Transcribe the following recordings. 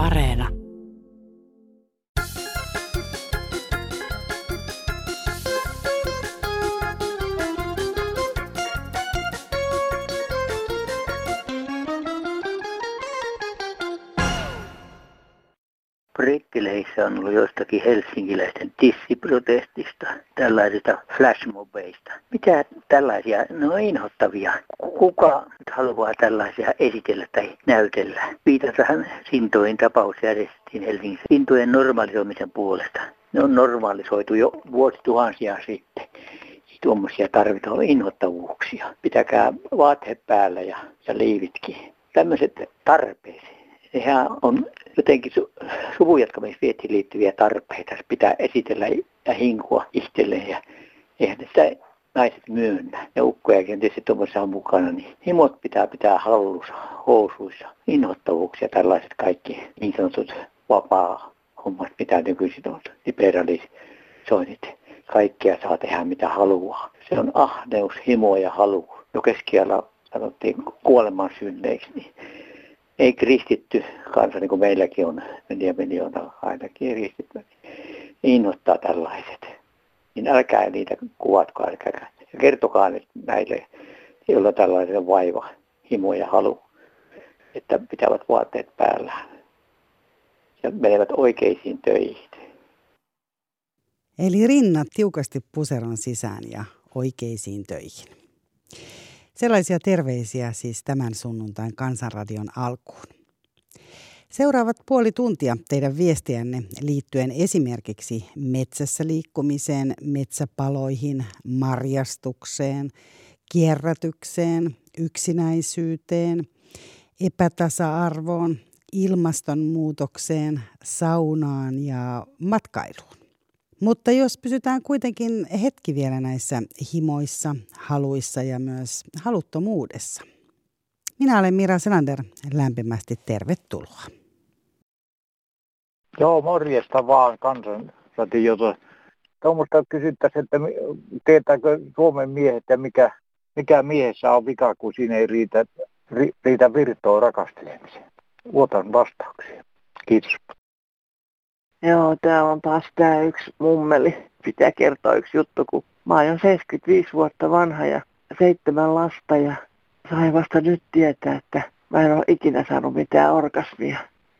Areena. Brittileissä on ollut jostakin helsinkiläisten tissiprotestista, tällaisista flashmobeista. Mitä tällaisia, no inhottavia. Kuka haluaa tällaisia esitellä tai näytellä? Viitasahan Sintoin tapaus järjestettiin Helsingissä Sintojen normalisoimisen puolesta. Ne on normalisoitu jo vuosituhansia sitten tuommoisia tarvitaan inhottavuuksia. Pitäkää vaatteet päällä ja, ja liivitkin. Tämmöiset tarpeeseen sehän on jotenkin su- suvujatkamisvietiin liittyviä tarpeita. Se pitää esitellä ja hinkua itselleen ja eihän sitä naiset myönnä. Ja ukkojakin tietysti tuommoisessa on mukana, niin himot pitää pitää hallussa, housuissa, innoittavuuksia, tällaiset kaikki niin sanotut vapaa hommat, mitä nykyisin on, liberalisoinnit. Kaikkea saa tehdä mitä haluaa. Se on ahneus, himo ja halu. Jo keskiajalla sanottiin kuoleman synneiksi, niin ei kristitty kansa, niin kuin meilläkin on neljä miljoonaa ainakin kristitty, innoittaa tällaiset. Niin älkää niitä kuvatko, älkää. Ja kertokaa nyt näille, joilla tällainen vaiva, himo ja halu, että pitävät vaatteet päällä ja menevät oikeisiin töihin. Eli rinnat tiukasti puseron sisään ja oikeisiin töihin. Sellaisia terveisiä siis tämän sunnuntain Kansanradion alkuun. Seuraavat puoli tuntia teidän viestiänne liittyen esimerkiksi metsässä liikkumiseen, metsäpaloihin, marjastukseen, kierrätykseen, yksinäisyyteen, epätasa-arvoon, ilmastonmuutokseen, saunaan ja matkailuun. Mutta jos pysytään kuitenkin hetki vielä näissä himoissa, haluissa ja myös haluttomuudessa. Minä olen Mira Selander, lämpimästi tervetuloa. Joo, morjesta vaan kansanradiota. Tuommoista kysyttäisiin, että tietääkö Suomen miehet ja mikä, mikä miehessä on vika, kun siinä ei riitä, riitä virtoa rakastelemiseen. Otan vastauksia. Kiitos. Joo, täällä on taas tämä yksi mummeli. Pitää kertoa yksi juttu, kun mä oon 75 vuotta vanha ja seitsemän lasta ja sain vasta nyt tietää, että mä en ole ikinä saanut mitään orgasmia.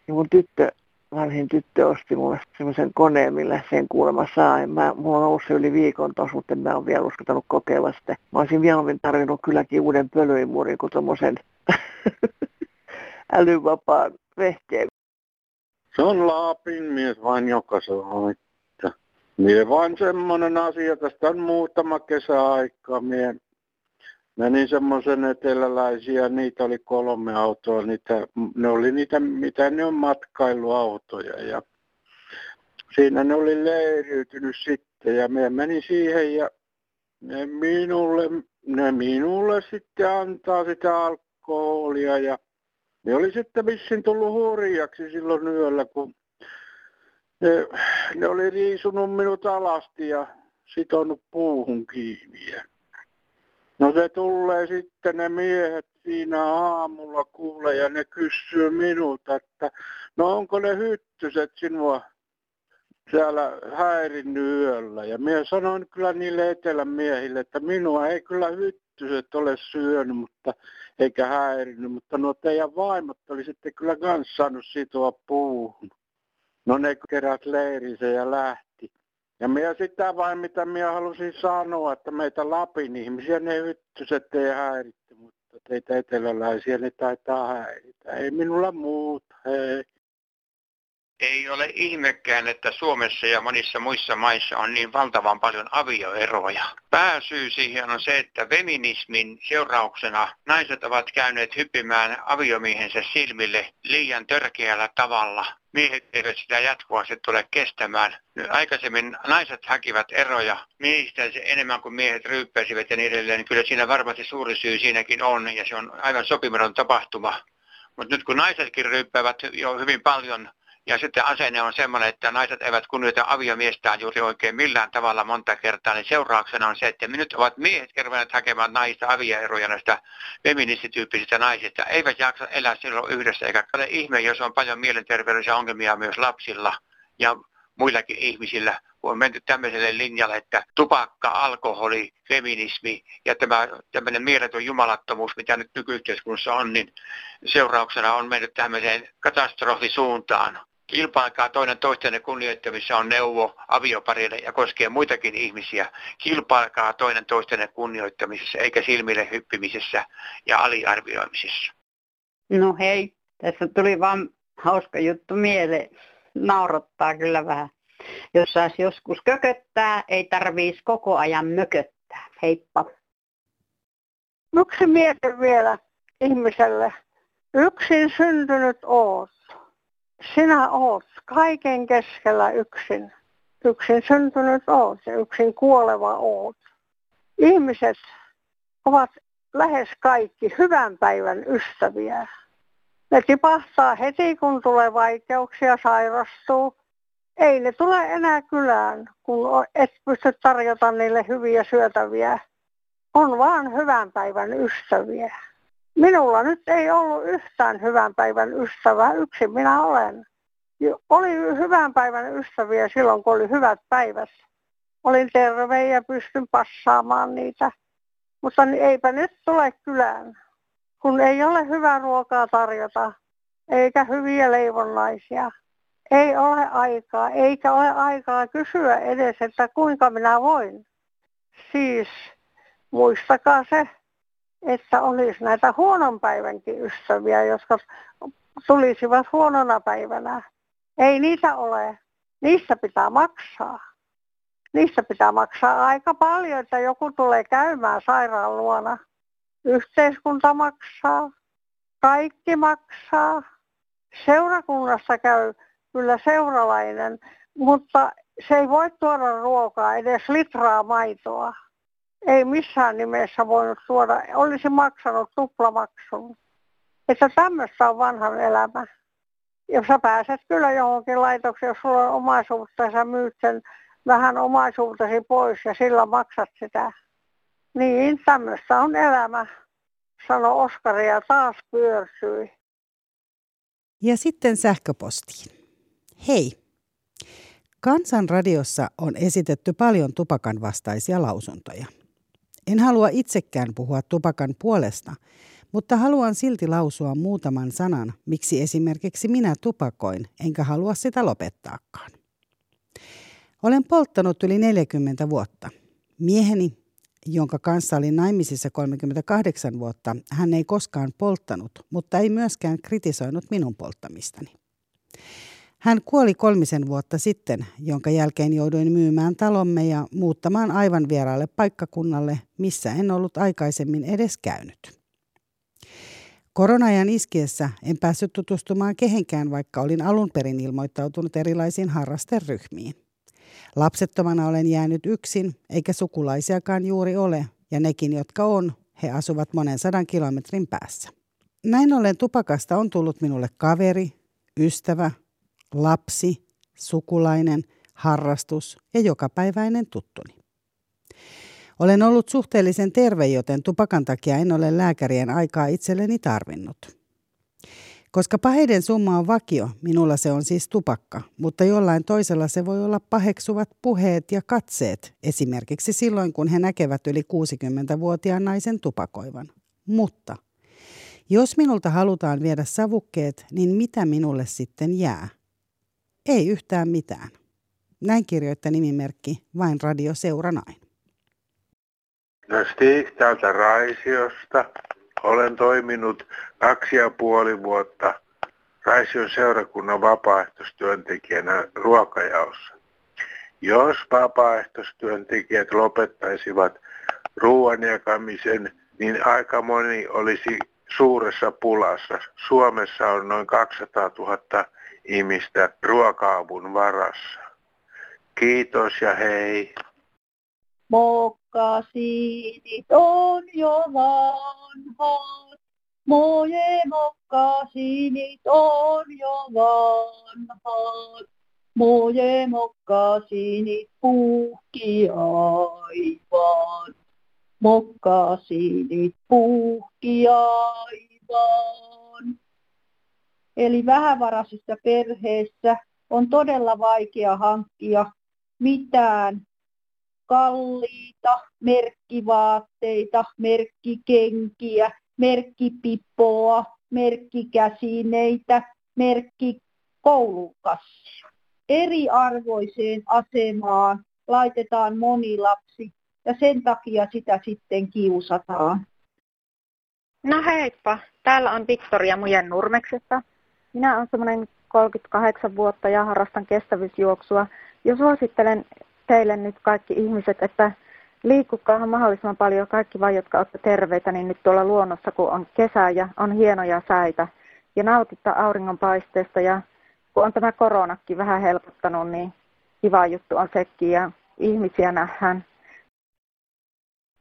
Ja mun tyttö, vanhin tyttö osti mulle semmoisen koneen, millä sen kuulemma saa. Ja mä, mulla on ollut se yli viikon tos, mutta mä oon vielä uskaltanut kokeilla sitä. Mä olisin mieluummin tarvinnut kylläkin uuden pölyimurin kuin tommosen älyvapaan vehkeen. Se on Laapin mies vain, joka sanoo, että mie vain semmoinen asia, tästä on muutama kesäaika, mie menin semmoisen eteläläisiä, niitä oli kolme autoa, niitä, ne oli niitä, mitä ne on matkailuautoja. Ja siinä ne oli leiriytynyt sitten ja me menin siihen ja ne minulle, ne minulle sitten antaa sitä alkoholia ja ne oli sitten vissiin tullut hurjaksi silloin yöllä, kun ne, ne oli riisunut minut alasti ja sitonut puuhun kiinni. No se tulee sitten ne miehet siinä aamulla kuule ja ne kysyy minulta, että no onko ne hyttyset sinua siellä häirinnyt yöllä. Ja minä sanoin kyllä niille etelän miehille, että minua ei kyllä hyttyset ole syönyt, mutta eikä häirinyt, mutta no teidän vaimot oli sitten kyllä kans saanut sitoa puuhun. No ne kerät leirinsä ja lähti. Ja minä sitä vain, mitä minä halusin sanoa, että meitä Lapin ihmisiä ne hyttyset ei häiritte, mutta teitä eteläläisiä ne taitaa häiritä. Ei minulla muuta, hei. Ei ole ihmekään, että Suomessa ja monissa muissa maissa on niin valtavan paljon avioeroja. Pääsyy siihen on se, että feminismin seurauksena naiset ovat käyneet hyppimään aviomiehensä silmille liian törkeällä tavalla. Miehet eivät sitä jatkuvasti tule kestämään. Aikaisemmin naiset hakivat eroja miehistä enemmän kuin miehet ryyppäisivät ja niin edelleen. Kyllä siinä varmasti suuri syy siinäkin on ja se on aivan sopimaton tapahtuma. Mutta nyt kun naisetkin ryyppäävät jo hyvin paljon Ja sitten asenne on semmoinen, että naiset eivät kunnioita aviomiestään juuri oikein millään tavalla monta kertaa, niin seurauksena on se, että nyt ovat miehet kervanneet hakemaan naista avioeroja näistä feministityyppisistä naisista. Eivät jaksa elää silloin yhdessä, eikä ole ihme, jos on paljon mielenterveydellisiä ongelmia myös lapsilla ja muillakin ihmisillä, kun on menty tämmöiselle linjalle, että tupakka, alkoholi, feminismi ja tämä tämmöinen mieletön jumalattomuus, mitä nyt nykyyhteiskunnassa on, niin seurauksena on mennyt tämmöiseen katastrofisuuntaan. Kilpailkaa toinen toistenne kunnioittamissa on neuvo avioparille ja koskee muitakin ihmisiä. Kilpailkaa toinen toistenne kunnioittamisessa eikä silmille hyppimisessä ja aliarvioimisessa. No hei, tässä tuli vaan hauska juttu mieleen naurottaa kyllä vähän. Jos saisi joskus kököttää, ei tarvitsisi koko ajan mököttää. Heippa. Yksi miete vielä ihmiselle. Yksin syntynyt oot. Sinä oot kaiken keskellä yksin. Yksin syntynyt oot ja yksin kuoleva oot. Ihmiset ovat lähes kaikki hyvän päivän ystäviä. Ne tipahtaa heti, kun tulee vaikeuksia, sairastuu. Ei ne tule enää kylään, kun et pysty tarjota niille hyviä syötäviä. On vaan hyvän päivän ystäviä. Minulla nyt ei ollut yhtään hyvän päivän ystävää, yksin minä olen. Oli hyvän päivän ystäviä silloin, kun oli hyvät päivät. Olin terve ja pystyn passaamaan niitä. Mutta eipä nyt tule kylään kun ei ole hyvää ruokaa tarjota, eikä hyviä leivonnaisia. Ei ole aikaa, eikä ole aikaa kysyä edes, että kuinka minä voin. Siis muistakaa se, että olisi näitä huonon päivänkin ystäviä, jotka tulisivat huonona päivänä. Ei niitä ole. Niistä pitää maksaa. Niistä pitää maksaa aika paljon, että joku tulee käymään sairaan luona – Yhteiskunta maksaa, kaikki maksaa. Seurakunnassa käy kyllä seuralainen, mutta se ei voi tuoda ruokaa, edes litraa maitoa. Ei missään nimessä voinut tuoda, olisi maksanut tuplamaksun. Että tämmöistä on vanhan elämä. Jos sä pääset kyllä johonkin laitokseen, jos sulla on omaisuutta sä myyt sen vähän omaisuutesi pois ja sillä maksat sitä niin, tämmöistä on elämä, sanoi Oskari ja taas pyörsyi. Ja sitten sähköpostiin. Hei! Kansanradiossa on esitetty paljon tupakan vastaisia lausuntoja. En halua itsekään puhua tupakan puolesta, mutta haluan silti lausua muutaman sanan, miksi esimerkiksi minä tupakoin, enkä halua sitä lopettaakaan. Olen polttanut yli 40 vuotta. Mieheni jonka kanssa olin naimisissa 38 vuotta, hän ei koskaan polttanut, mutta ei myöskään kritisoinut minun polttamistani. Hän kuoli kolmisen vuotta sitten, jonka jälkeen jouduin myymään talomme ja muuttamaan aivan vieraalle paikkakunnalle, missä en ollut aikaisemmin edes käynyt. Koronajan iskiessä en päässyt tutustumaan kehenkään, vaikka olin alun perin ilmoittautunut erilaisiin harrasteryhmiin. Lapsettomana olen jäänyt yksin, eikä sukulaisiakaan juuri ole, ja nekin, jotka on, he asuvat monen sadan kilometrin päässä. Näin ollen tupakasta on tullut minulle kaveri, ystävä, lapsi, sukulainen, harrastus ja jokapäiväinen tuttuni. Olen ollut suhteellisen terve, joten tupakan takia en ole lääkärien aikaa itselleni tarvinnut. Koska paheiden summa on vakio, minulla se on siis tupakka, mutta jollain toisella se voi olla paheksuvat puheet ja katseet, esimerkiksi silloin kun he näkevät yli 60-vuotiaan naisen tupakoivan. Mutta jos minulta halutaan viedä savukkeet, niin mitä minulle sitten jää? Ei yhtään mitään. Näin kirjoitti nimimerkki Vain Radio Seuranain. No Stig täältä Raisiosta. Olen toiminut kaksi ja puoli vuotta Raision seurakunnan vapaaehtoistyöntekijänä ruokajaossa. Jos vapaaehtoistyöntekijät lopettaisivat ruoan jakamisen, niin aika moni olisi suuressa pulassa. Suomessa on noin 200 000 ihmistä ruokaavun varassa. Kiitos ja hei. Mokkasiinit on jo vanhat, Moje mokkasinit on jo vanhat. Moje mokkasinit puhki aivan. Mokkasinit puhki aivan. Eli vähävaraisissa perheessä on todella vaikea hankkia mitään kalliita merkkivaatteita, merkkikenkiä, merkkipippoa, merkkikäsineitä, merkkikoulukassia. Eriarvoiseen asemaan laitetaan moni lapsi ja sen takia sitä sitten kiusataan. No heippa, täällä on Victoria Mujen Nurmeksesta. Minä olen semmoinen 38 vuotta ja harrastan kestävyysjuoksua. Ja suosittelen teille nyt kaikki ihmiset, että liikkukaa mahdollisimman paljon, kaikki vain, jotka olette terveitä, niin nyt tuolla luonnossa, kun on kesä ja on hienoja säitä. Ja nautitta auringonpaisteesta ja kun on tämä koronakin vähän helpottanut, niin kiva juttu on sekin ja ihmisiä nähdään.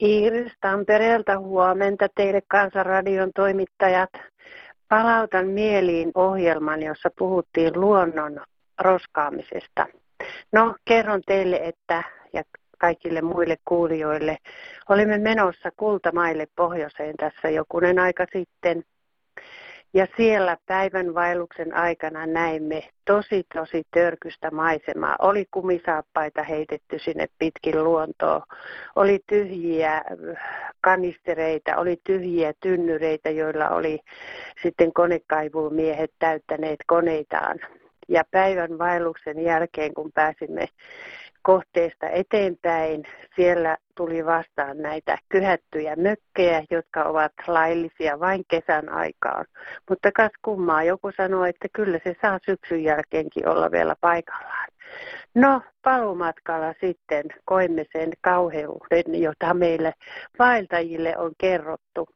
Iiris Tampereelta huomenta teille Kansanradion toimittajat. Palautan mieliin ohjelman, jossa puhuttiin luonnon roskaamisesta. No, kerron teille, että ja kaikille muille kuulijoille, olimme menossa kultamaille pohjoiseen tässä jokunen aika sitten. Ja siellä päivän vaelluksen aikana näimme tosi tosi törkystä maisemaa. Oli kumisaappaita heitetty sinne pitkin luontoa. Oli tyhjiä kanistereita, oli tyhjiä tynnyreitä, joilla oli sitten konekaivumiehet täyttäneet koneitaan. Ja päivän vaelluksen jälkeen, kun pääsimme kohteesta eteenpäin, siellä tuli vastaan näitä kyhättyjä mökkejä, jotka ovat laillisia vain kesän aikaan. Mutta kas kummaa, joku sanoi, että kyllä se saa syksyn jälkeenkin olla vielä paikallaan. No, palumatkalla sitten koimme sen kauheuden, jota meille vaeltajille on kerrottu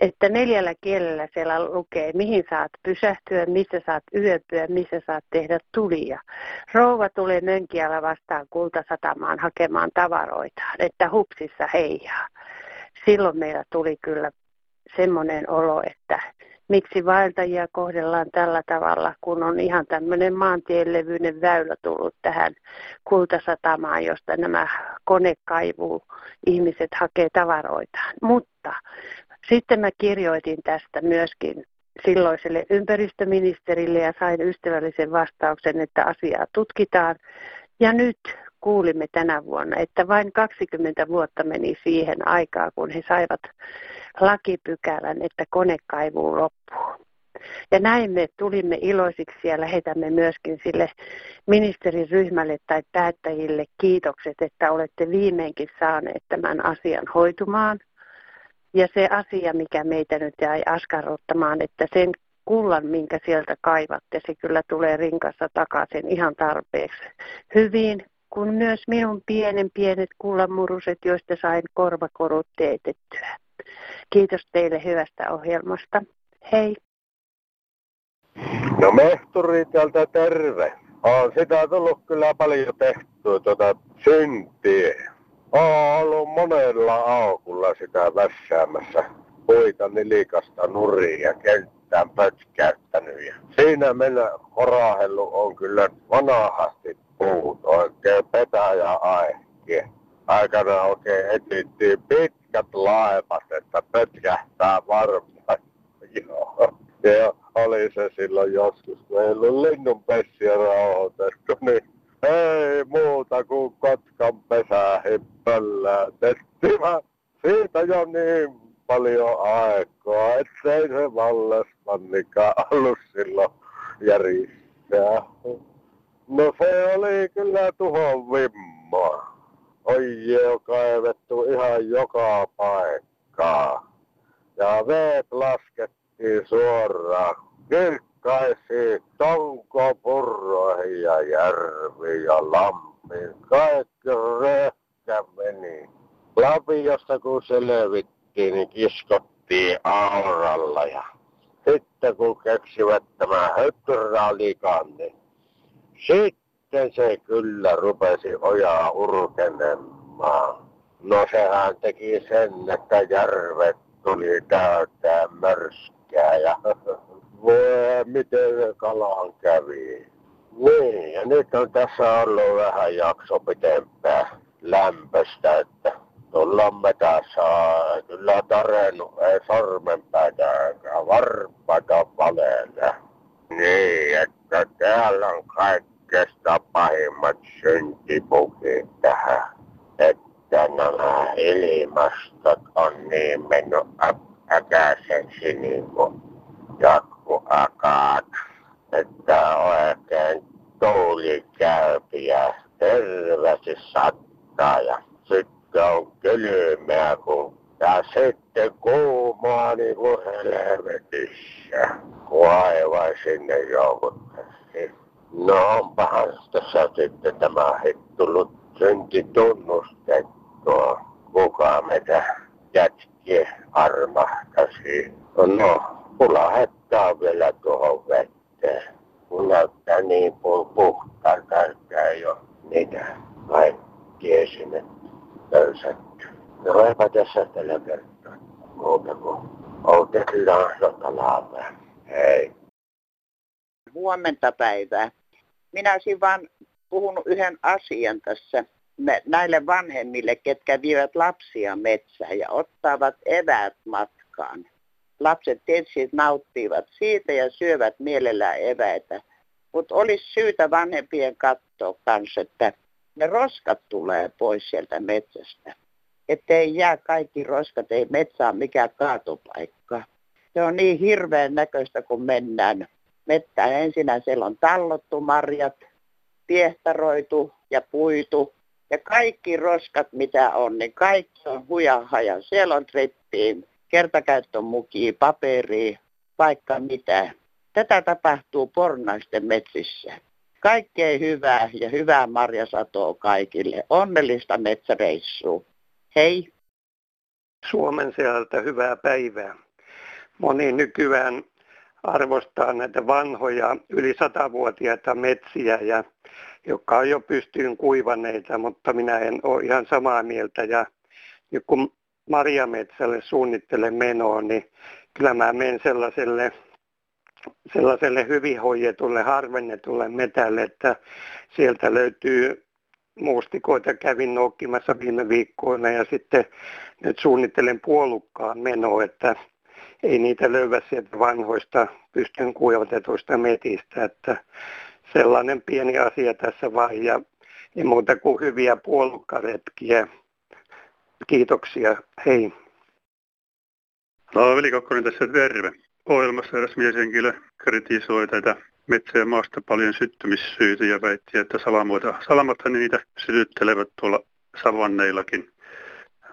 että neljällä kielellä siellä lukee, mihin saat pysähtyä, missä saat yöpyä, missä saat tehdä tulia. Rouva tulee Mönkiällä vastaan kultasatamaan hakemaan tavaroitaan, että hupsissa heijaa. Silloin meillä tuli kyllä semmoinen olo, että miksi vaeltajia kohdellaan tällä tavalla, kun on ihan tämmöinen maantienlevyinen väylä tullut tähän kultasatamaan, josta nämä konekaivu ihmiset hakee tavaroitaan. Mutta sitten mä kirjoitin tästä myöskin silloiselle ympäristöministerille ja sain ystävällisen vastauksen, että asiaa tutkitaan. Ja nyt kuulimme tänä vuonna, että vain 20 vuotta meni siihen aikaan, kun he saivat lakipykälän, että konekaivu loppuu. Ja näin me tulimme iloisiksi ja lähetämme myöskin sille ministeriryhmälle tai päättäjille kiitokset, että olette viimeinkin saaneet tämän asian hoitumaan. Ja se asia, mikä meitä nyt jäi askarruttamaan, että sen kullan, minkä sieltä kaivatte, se kyllä tulee rinkassa takaisin ihan tarpeeksi hyvin, kun myös minun pienen pienet kullanmuruset, joista sain korvakorut teetettyä. Kiitos teille hyvästä ohjelmasta. Hei! No mehturi täältä terve. On sitä tullut kyllä paljon tehtyä tuota syntiä. Olen ollut monella aukulla sitä vässäämässä puita nilikasta nurin ja kenttään pötkäyttänyt. Ja siinä mennä korahellu on kyllä vanahasti puut oikein petäjä aihki. Aikana oikein etittiin pitkät laivat, että pötkähtää varmaan. Joo. Ja oli se silloin joskus, kun ei ollut linnunpessiä rauhoitettu, niin ei muuta kuin kotkan pesää pöllätettiin. Siitä jo niin paljon aikaa, ettei se vallesmannikaan ollut silloin järjestää. No se oli kyllä tuhon vimma. Oje on kaivettu ihan joka paikkaa. Ja veet laskettiin suoraan kirkkaisiin tonkopurroihin ja järviin ja lampiin. Kaikki rehkä meni. Lapiosta kun selvittiin, niin kiskottiin auralla ja sitten kun keksivät tämä hydraulikan, niin sitten se kyllä rupesi ojaa urkenemaan. No sehän teki sen, että järvet tuli täyttää mörskyä selkää ja voi miten kalaan kävi. Niin, ja nyt on tässä ollut vähän jakso pitempää lämpöstä, että tuolla metässä kyllä tarennut, ei sormenpäitä varpaita valeelle. Niin, että täällä on kaikkeesta pahimmat syntipukit tähän. Että nämä ilmastot on niin mennyt äkäiseksi niin kuin jatkuakaat. Että oikein tuuli käypi ja hirveästi sattaa ja sitten on kylmää kun ja sitten kuumaa niin kuin helvetissä. Vaiva sinne jouduttaisiin. No onpahan tässä sitten tämä tullut synti tunnustettua. Kuka meitä jätki armahtasi. No, mulla vielä tuohon vetteen. Kun näyttää niin puhtaalta, että ei ole niitä kaikki sinne löysätty. No eipä tässä tällä kertaa muuta kuin odotellaan sotalaamme. Hei. Huomenta päivää. Minä olisin vaan puhunut yhden asian tässä näille vanhemmille, ketkä vievät lapsia metsään ja ottavat eväät matkaan. Lapset tietysti nauttivat siitä ja syövät mielellään eväitä. Mutta olisi syytä vanhempien katsoa kanssa, että ne roskat tulee pois sieltä metsästä. Että ei jää kaikki roskat, ei metsää mikään kaatopaikka. Se on niin hirveän näköistä, kun mennään mettään. Ensinnä siellä on tallottu marjat, piehtaroitu ja puitu. Ja kaikki roskat, mitä on, niin kaikki on hujahaja. Siellä on trippiin, kertakäyttömukia, paperia, vaikka mitä. Tätä tapahtuu pornaisten metsissä. Kaikkea hyvää ja hyvää marjasatoa kaikille. Onnellista metsäreissua. Hei! Suomen sieltä hyvää päivää. Moni nykyään arvostaa näitä vanhoja yli satavuotiaita metsiä, ja, jotka on jo pystyyn kuivaneita, mutta minä en ole ihan samaa mieltä. Ja nyt kun marjametsälle suunnittelen menoa, niin kyllä mä menen sellaiselle, sellaiselle hyvin hoidetulle, harvennetulle metälle, että sieltä löytyy muustikoita kävin nokkimassa viime viikkoina ja sitten nyt suunnittelen puolukkaan menoa, että ei niitä löyvä sieltä vanhoista pystyn kuivatetuista metistä, että sellainen pieni asia tässä vain ja muuta kuin hyviä puolukkaretkiä. Kiitoksia, hei. No, Veli Kokkonen tässä terve. Ohjelmassa eräs mieshenkilö kritisoi tätä metsä- ja maasta paljon syttymissyitä ja väitti, että salamoita, salamathan niitä sytyttelevät tuolla savanneillakin.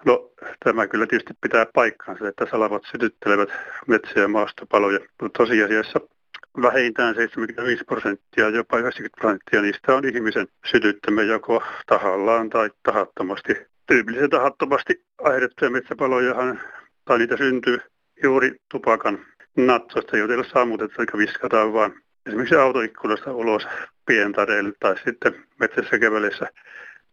No, tämä kyllä tietysti pitää paikkaansa, että salamat sytyttelevät metsä- ja maastopaloja, mutta tosiasiassa vähintään 75 prosenttia, jopa 90 prosenttia niistä on ihmisen sytyttämä joko tahallaan tai tahattomasti. Tyypillisen tahattomasti aiheutettuja metsäpalojahan, tai niitä syntyy juuri tupakan natsoista, joita sammutettu eikä viskataan vaan esimerkiksi autoikkunasta ulos pientareille tai sitten metsässä kävelessä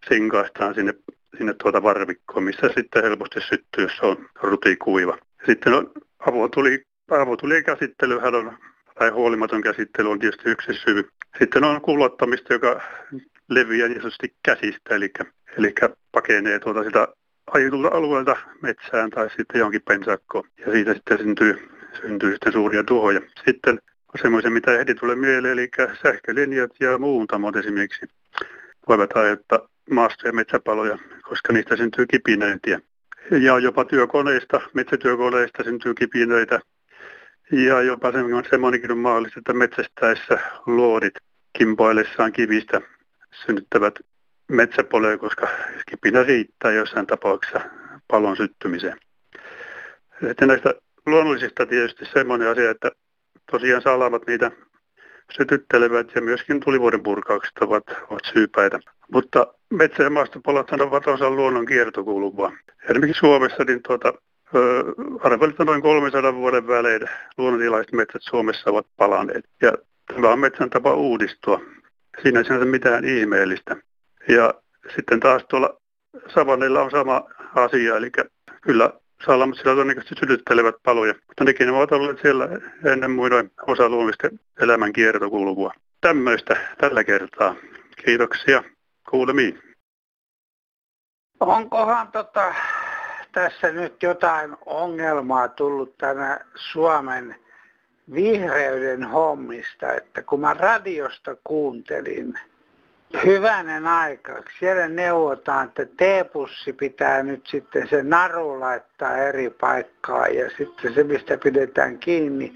sinkaistaan sinne, sinne tuota varvikkoon, missä sitten helposti syttyy, jos on rutikuiva. Sitten on avotuli, avotulien käsittelyhän on, tai huolimaton käsittely on tietysti yksi syy. Sitten on kullottamista, joka leviää niin sanotusti käsistä, eli, eli pakenee tuota sitä aiotulta alueelta metsään tai sitten johonkin pensakkoon. Ja siitä sitten syntyy, syntyy sitten suuria tuhoja. Sitten semmoisen, mitä ehdi tulee mieleen, eli sähkölinjat ja muuntamot esimerkiksi voivat aiheuttaa maasto- ja metsäpaloja, koska niistä syntyy kipinöintiä. Ja jopa työkoneista, metsätyökoneista syntyy kipinöitä. Ja jopa semmoinenkin on mahdollista, että metsästäessä luodit kimpoillessaan kivistä synnyttävät metsäpoloja, koska kipinä riittää jossain tapauksessa palon syttymiseen. Sitten näistä luonnollisista tietysti semmoinen asia, että tosiaan salamat niitä sytyttelevät ja myöskin tulivuoden purkaukset ovat, ovat syypäitä. Mutta metsä- ja maastopolat ovat osa luonnon kiertokulkua. Esimerkiksi Suomessa niin tuota, arveltaan että noin 300 vuoden välein luonnontilaiset metsät Suomessa ovat palaneet. Ja tämä on metsän tapa uudistua. Siinä ei sinänsä mitään ihmeellistä. Ja sitten taas tuolla Savannilla on sama asia, eli kyllä salamat siellä todennäköisesti sytyttelevät paloja, mutta nekin ovat olleet siellä ennen muinoin osa luomisten elämän kiertokulkua. Tämmöistä tällä kertaa. Kiitoksia. Kuulemiin. Onkohan tota, tässä nyt jotain ongelmaa tullut tänä Suomen vihreyden hommista, että kun mä radiosta kuuntelin hyvänen aika, siellä neuvotaan, että teepussi pitää nyt sitten se naru laittaa eri paikkaan ja sitten se mistä pidetään kiinni,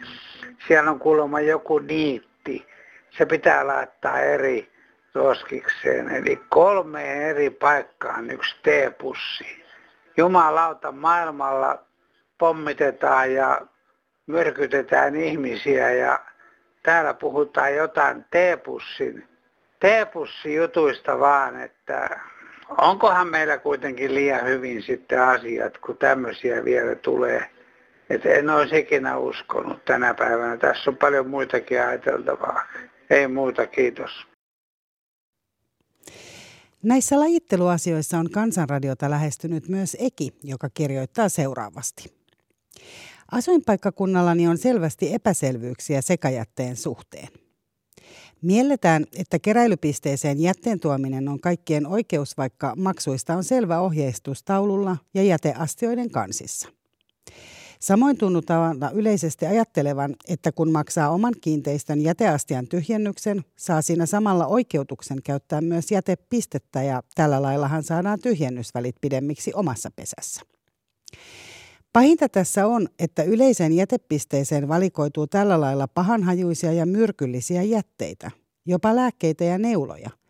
siellä on kuulemma joku niitti, se pitää laittaa eri roskikseen, eli kolme eri paikkaan yksi teepussi. Jumalauta maailmalla pommitetaan ja myrkytetään ihmisiä ja täällä puhutaan jotain teepussin, teepussi-jutuista vaan, että onkohan meillä kuitenkin liian hyvin sitten asiat, kun tämmöisiä vielä tulee. Että en olisi ikinä uskonut tänä päivänä. Tässä on paljon muitakin ajateltavaa. Ei muuta, kiitos. Näissä lajitteluasioissa on kansanradiota lähestynyt myös Eki, joka kirjoittaa seuraavasti. Asuinpaikkakunnallani on selvästi epäselvyyksiä sekajätteen suhteen. Mielletään, että keräilypisteeseen jätteen tuominen on kaikkien oikeus, vaikka maksuista on selvä ohjeistus taululla ja jäteastioiden kansissa. Samoin tunnutaan yleisesti ajattelevan, että kun maksaa oman kiinteistön jäteastian tyhjennyksen, saa siinä samalla oikeutuksen käyttää myös jätepistettä ja tällä laillahan saadaan tyhjennysvälit pidemmiksi omassa pesässä. Pahinta tässä on, että yleiseen jätepisteeseen valikoituu tällä lailla pahanhajuisia ja myrkyllisiä jätteitä, jopa lääkkeitä ja neuloja –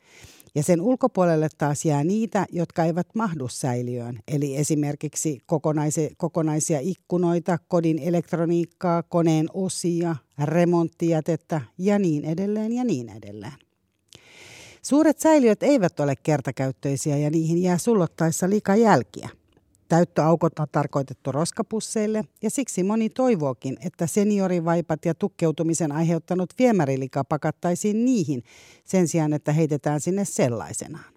ja sen ulkopuolelle taas jää niitä, jotka eivät mahdu säiliöön, eli esimerkiksi kokonaisia, kokonaisia ikkunoita, kodin elektroniikkaa, koneen osia, remonttijätettä ja niin edelleen ja niin edelleen. Suuret säiliöt eivät ole kertakäyttöisiä ja niihin jää sullottaessa liikaa jälkiä. Täyttöaukot on tarkoitettu roskapusseille ja siksi moni toivookin, että seniorivaipat ja tukkeutumisen aiheuttanut viemärilika pakattaisiin niihin sen sijaan, että heitetään sinne sellaisenaan.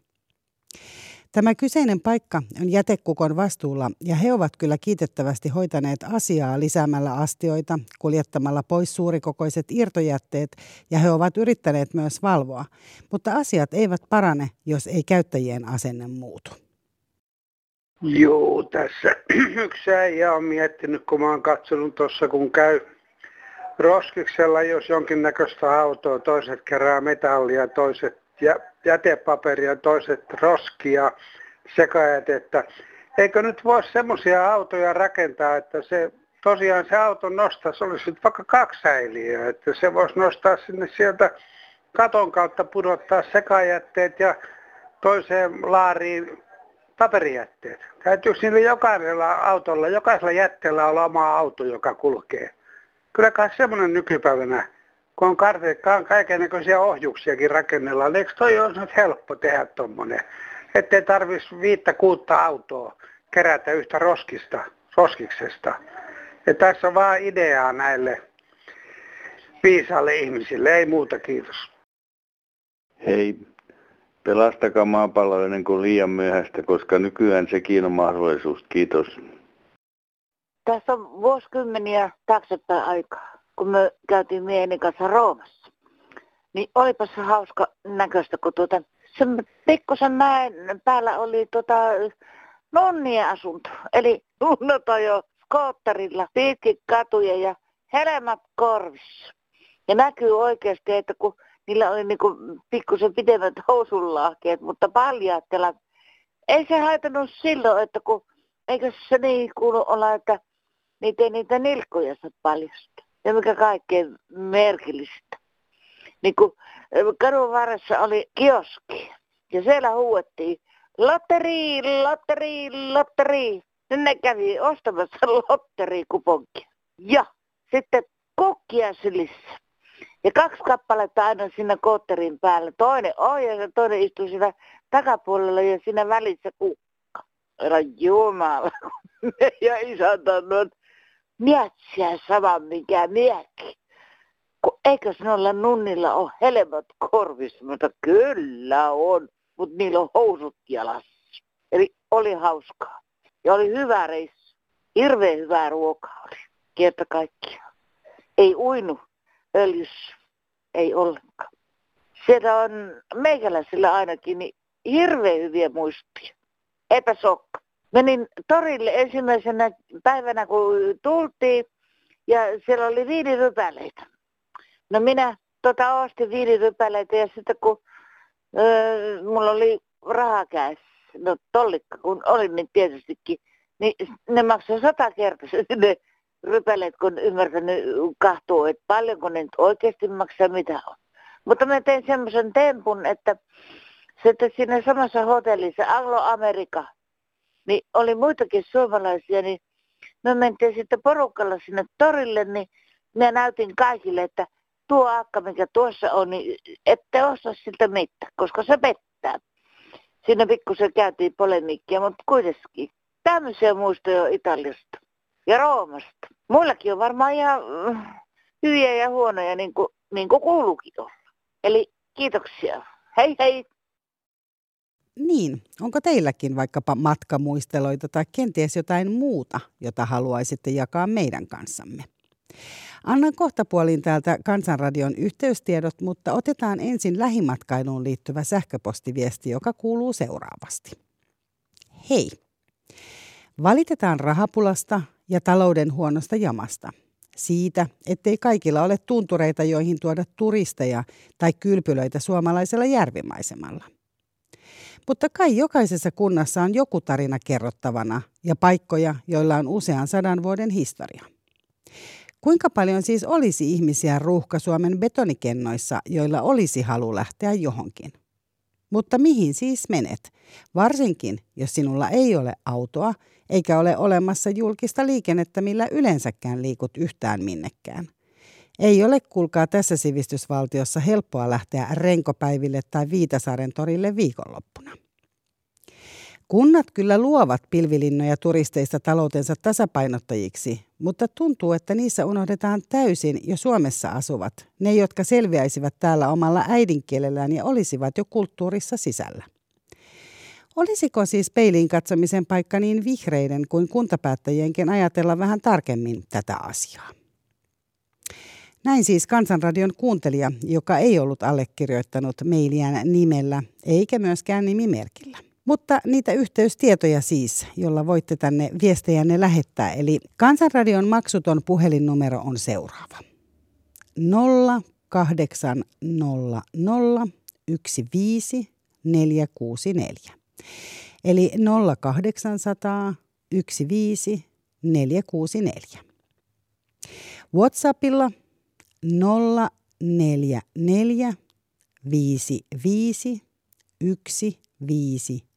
Tämä kyseinen paikka on jätekukon vastuulla ja he ovat kyllä kiitettävästi hoitaneet asiaa lisäämällä astioita, kuljettamalla pois suurikokoiset irtojätteet ja he ovat yrittäneet myös valvoa, mutta asiat eivät parane, jos ei käyttäjien asenne muutu. Joo, tässä yksi äijä on miettinyt, kun mä oon katsonut tuossa, kun käy roskiksella, jos jonkinnäköistä autoa, toiset kerää metallia, toiset jätepaperia, toiset roskia, sekajätettä. Eikö nyt voisi semmoisia autoja rakentaa, että se tosiaan se auto nostaisi, olisi vaikka kaksi säiliöä, että se voisi nostaa sinne sieltä katon kautta pudottaa sekajätteet ja toiseen laariin paperijätteet. Täytyykö niillä jokaisella autolla, jokaisella jätteellä olla oma auto, joka kulkee? Kyllä kai semmoinen nykypäivänä, kun on kaiken näköisiä ohjuksiakin rakennellaan, eikö toi olisi nyt helppo tehdä tuommoinen? Ettei tarvitsisi viittä kuutta autoa kerätä yhtä roskista, roskiksesta. Ja tässä on vaan ideaa näille viisaalle ihmisille, ei muuta, kiitos. Hei, Pelastakaa maapallo ennen kuin liian myöhäistä, koska nykyään sekin on mahdollisuus. Kiitos. Tässä on vuosikymmeniä taaksepäin aikaa, kun me käytiin miehen kanssa Roomassa. Niin olipa se hauska näköistä, kun tuota, se pikkusen mäen päällä oli tota, nonnien asunto. Eli nunnota jo skootterilla pitkin katuja ja helmat korvissa. Ja näkyy oikeasti, että kun niillä oli niinku pikkusen pitemmät housunlahkeet, mutta paljaat Ei se haitannut silloin, että kun, eikö se niin kuulu olla, että niitä ei niitä nilkkoja saa paljasta. Ja mikä kaikkein merkillistä. Niin kun kadun varressa oli kioski ja siellä huuettiin lotteri, lotteri, lotteri. Ne kävi ostamassa lotterikuponkia. Ja sitten kukkia sylissä. Ja kaksi kappaletta aina siinä kootterin päällä. Toinen ohjaa ja toinen istuu siinä takapuolella ja siinä välissä kukka. Herra Jumala, ja isäntä on mietsiä sama mikä miekki. Kun eikö sinulla nunnilla ole helmät korvissa? Mutta kyllä on, mutta niillä on housut jalassa. Eli oli hauskaa. Ja oli hyvä reissu. Hirveän hyvää ruokaa oli, kerta kaikkiaan. Ei uinu öljyssä, ei ollenkaan. Siellä on meikäläisillä ainakin niin hirveän hyviä muistia. Eipä sokka. Menin torille ensimmäisenä päivänä, kun tultiin, ja siellä oli viinirypäleitä. No minä tota ostin viinirypäleitä ja sitten kun öö, mulla oli raha kädessä, no tollikka kun olin niin tietystikin, niin ne maksoi sata kertaa ne rypäleet, kun ymmärtänyt kahtua, että paljonko ne nyt oikeasti maksaa, mitä on. Mutta mä tein semmoisen tempun, että sitten siinä samassa hotellissa, Anglo-Amerika, niin oli muitakin suomalaisia, niin me mentiin sitten porukalla sinne torille, niin minä näytin kaikille, että tuo akka, mikä tuossa on, niin ette osta siltä mitään, koska se pettää. Siinä pikkusen käytiin polemiikkia, mutta kuitenkin tämmöisiä muistoja Italiasta ja Roomasta. Muillakin on varmaan ihan äh, hyviä ja huonoja, niin kuin, niin kuin kuuluukin olla. Eli kiitoksia. Hei hei! Niin, onko teilläkin vaikkapa matkamuisteloita tai kenties jotain muuta, jota haluaisitte jakaa meidän kanssamme? Annan kohtapuoliin täältä Kansanradion yhteystiedot, mutta otetaan ensin lähimatkailuun liittyvä sähköpostiviesti, joka kuuluu seuraavasti. Hei! Valitetaan rahapulasta ja talouden huonosta jamasta. Siitä, ettei kaikilla ole tuntureita, joihin tuoda turisteja tai kylpylöitä suomalaisella järvimaisemalla – mutta kai jokaisessa kunnassa on joku tarina kerrottavana ja paikkoja, joilla on usean sadan vuoden historia. Kuinka paljon siis olisi ihmisiä ruuhka-Suomen betonikennoissa, joilla olisi halu lähteä johonkin? Mutta mihin siis menet? Varsinkin, jos sinulla ei ole autoa eikä ole olemassa julkista liikennettä, millä yleensäkään liikut yhtään minnekään. Ei ole kuulkaa tässä sivistysvaltiossa helppoa lähteä renkopäiville tai Viitasaaren torille viikonloppuna. Kunnat kyllä luovat pilvilinnoja turisteista taloutensa tasapainottajiksi, mutta tuntuu, että niissä unohdetaan täysin jo Suomessa asuvat, ne jotka selviäisivät täällä omalla äidinkielellään ja olisivat jo kulttuurissa sisällä. Olisiko siis peiliin katsomisen paikka niin vihreiden kuin kuntapäättäjienkin ajatella vähän tarkemmin tätä asiaa? Näin siis Kansanradion kuuntelija, joka ei ollut allekirjoittanut mailiään nimellä eikä myöskään nimimerkillä. Mutta niitä yhteystietoja siis, jolla voitte tänne viestejänne lähettää. Eli Kansanradion maksuton puhelinnumero on seuraava. 0800 15 464. Eli 0800 15 464. WhatsAppilla 044 55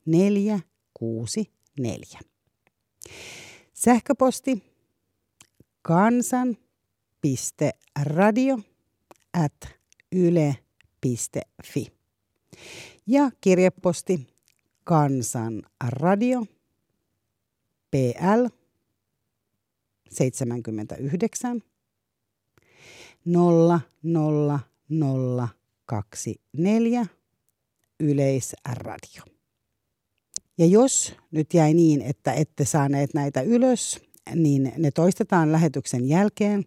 1 464. Sähköposti kansan.radio at yle.fi. Ja kirjeposti Kansanradio PL 79 00024 Yleisradio. Ja jos nyt jäi niin, että ette saaneet näitä ylös, niin ne toistetaan lähetyksen jälkeen.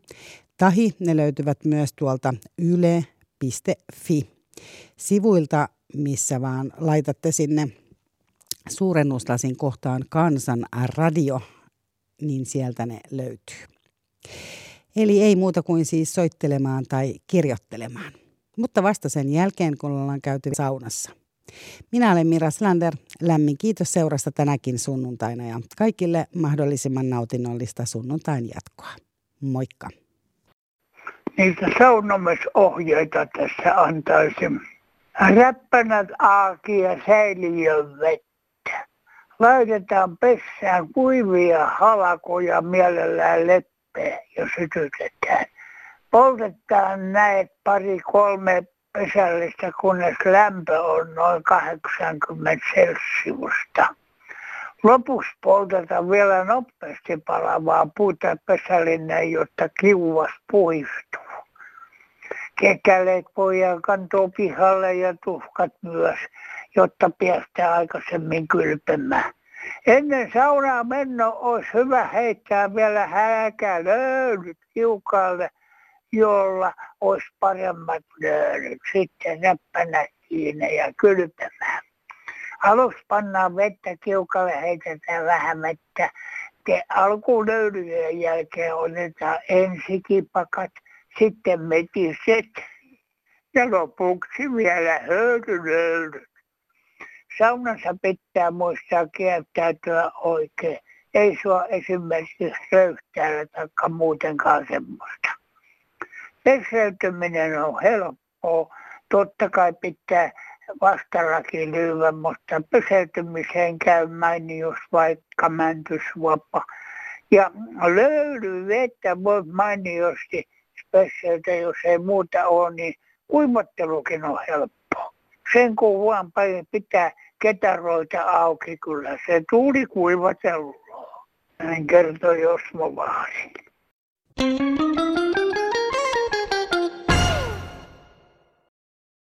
Tahi ne löytyvät myös tuolta yle.fi sivuilta, missä vaan laitatte sinne suurennuslasin kohtaan kansan radio, niin sieltä ne löytyy. Eli ei muuta kuin siis soittelemaan tai kirjoittelemaan. Mutta vasta sen jälkeen, kun ollaan käyty saunassa. Minä olen Mira Slander. Lämmin kiitos seurasta tänäkin sunnuntaina ja kaikille mahdollisimman nautinnollista sunnuntain jatkoa. Moikka! Niitä saunomisohjeita tässä antaisin. Räppänät aaki ja säiliön vettä. Laitetaan pessään kuivia halakoja mielellään leppeä ja sytytetään. Poltetaan näet pari kolme pesällistä, kunnes lämpö on noin 80 celsiusta. Lopuksi poltetaan vielä nopeasti palavaa puuta pesällinen, jotta kiuvas puistuu. Kekäleet voidaan kantaa pihalle ja tuhkat myös, jotta päästään aikaisemmin kylpemään. Ennen saunaa menno olisi hyvä heittää vielä löydyt kiukalle, jolla olisi paremmat löydyt. Sitten näppänä kiinni ja kylpemään. Aluksi pannaan vettä kiukalle, heitetään vähän vettä. Te alkulöylyjen jälkeen otetaan ensikipakat, sitten metiset ja lopuksi vielä höyrylöylyt. Saunassa pitää muistaa käyttäytyä oikein. Ei sua esimerkiksi röyhtäällä tai muutenkaan semmoista. Peseytyminen on helppoa. Totta kai pitää vastallakin lyödä, mutta peseytymiseen käy mainios vaikka mäntysvappa. Ja löydy vettä voi mainiosti peseytä, jos ei muuta ole, niin kuivattelukin on helppo. Sen kun vaan pitää ketaroita auki, kyllä se tuli kuivatelloa. Näin kertoi Osmo Vaasi.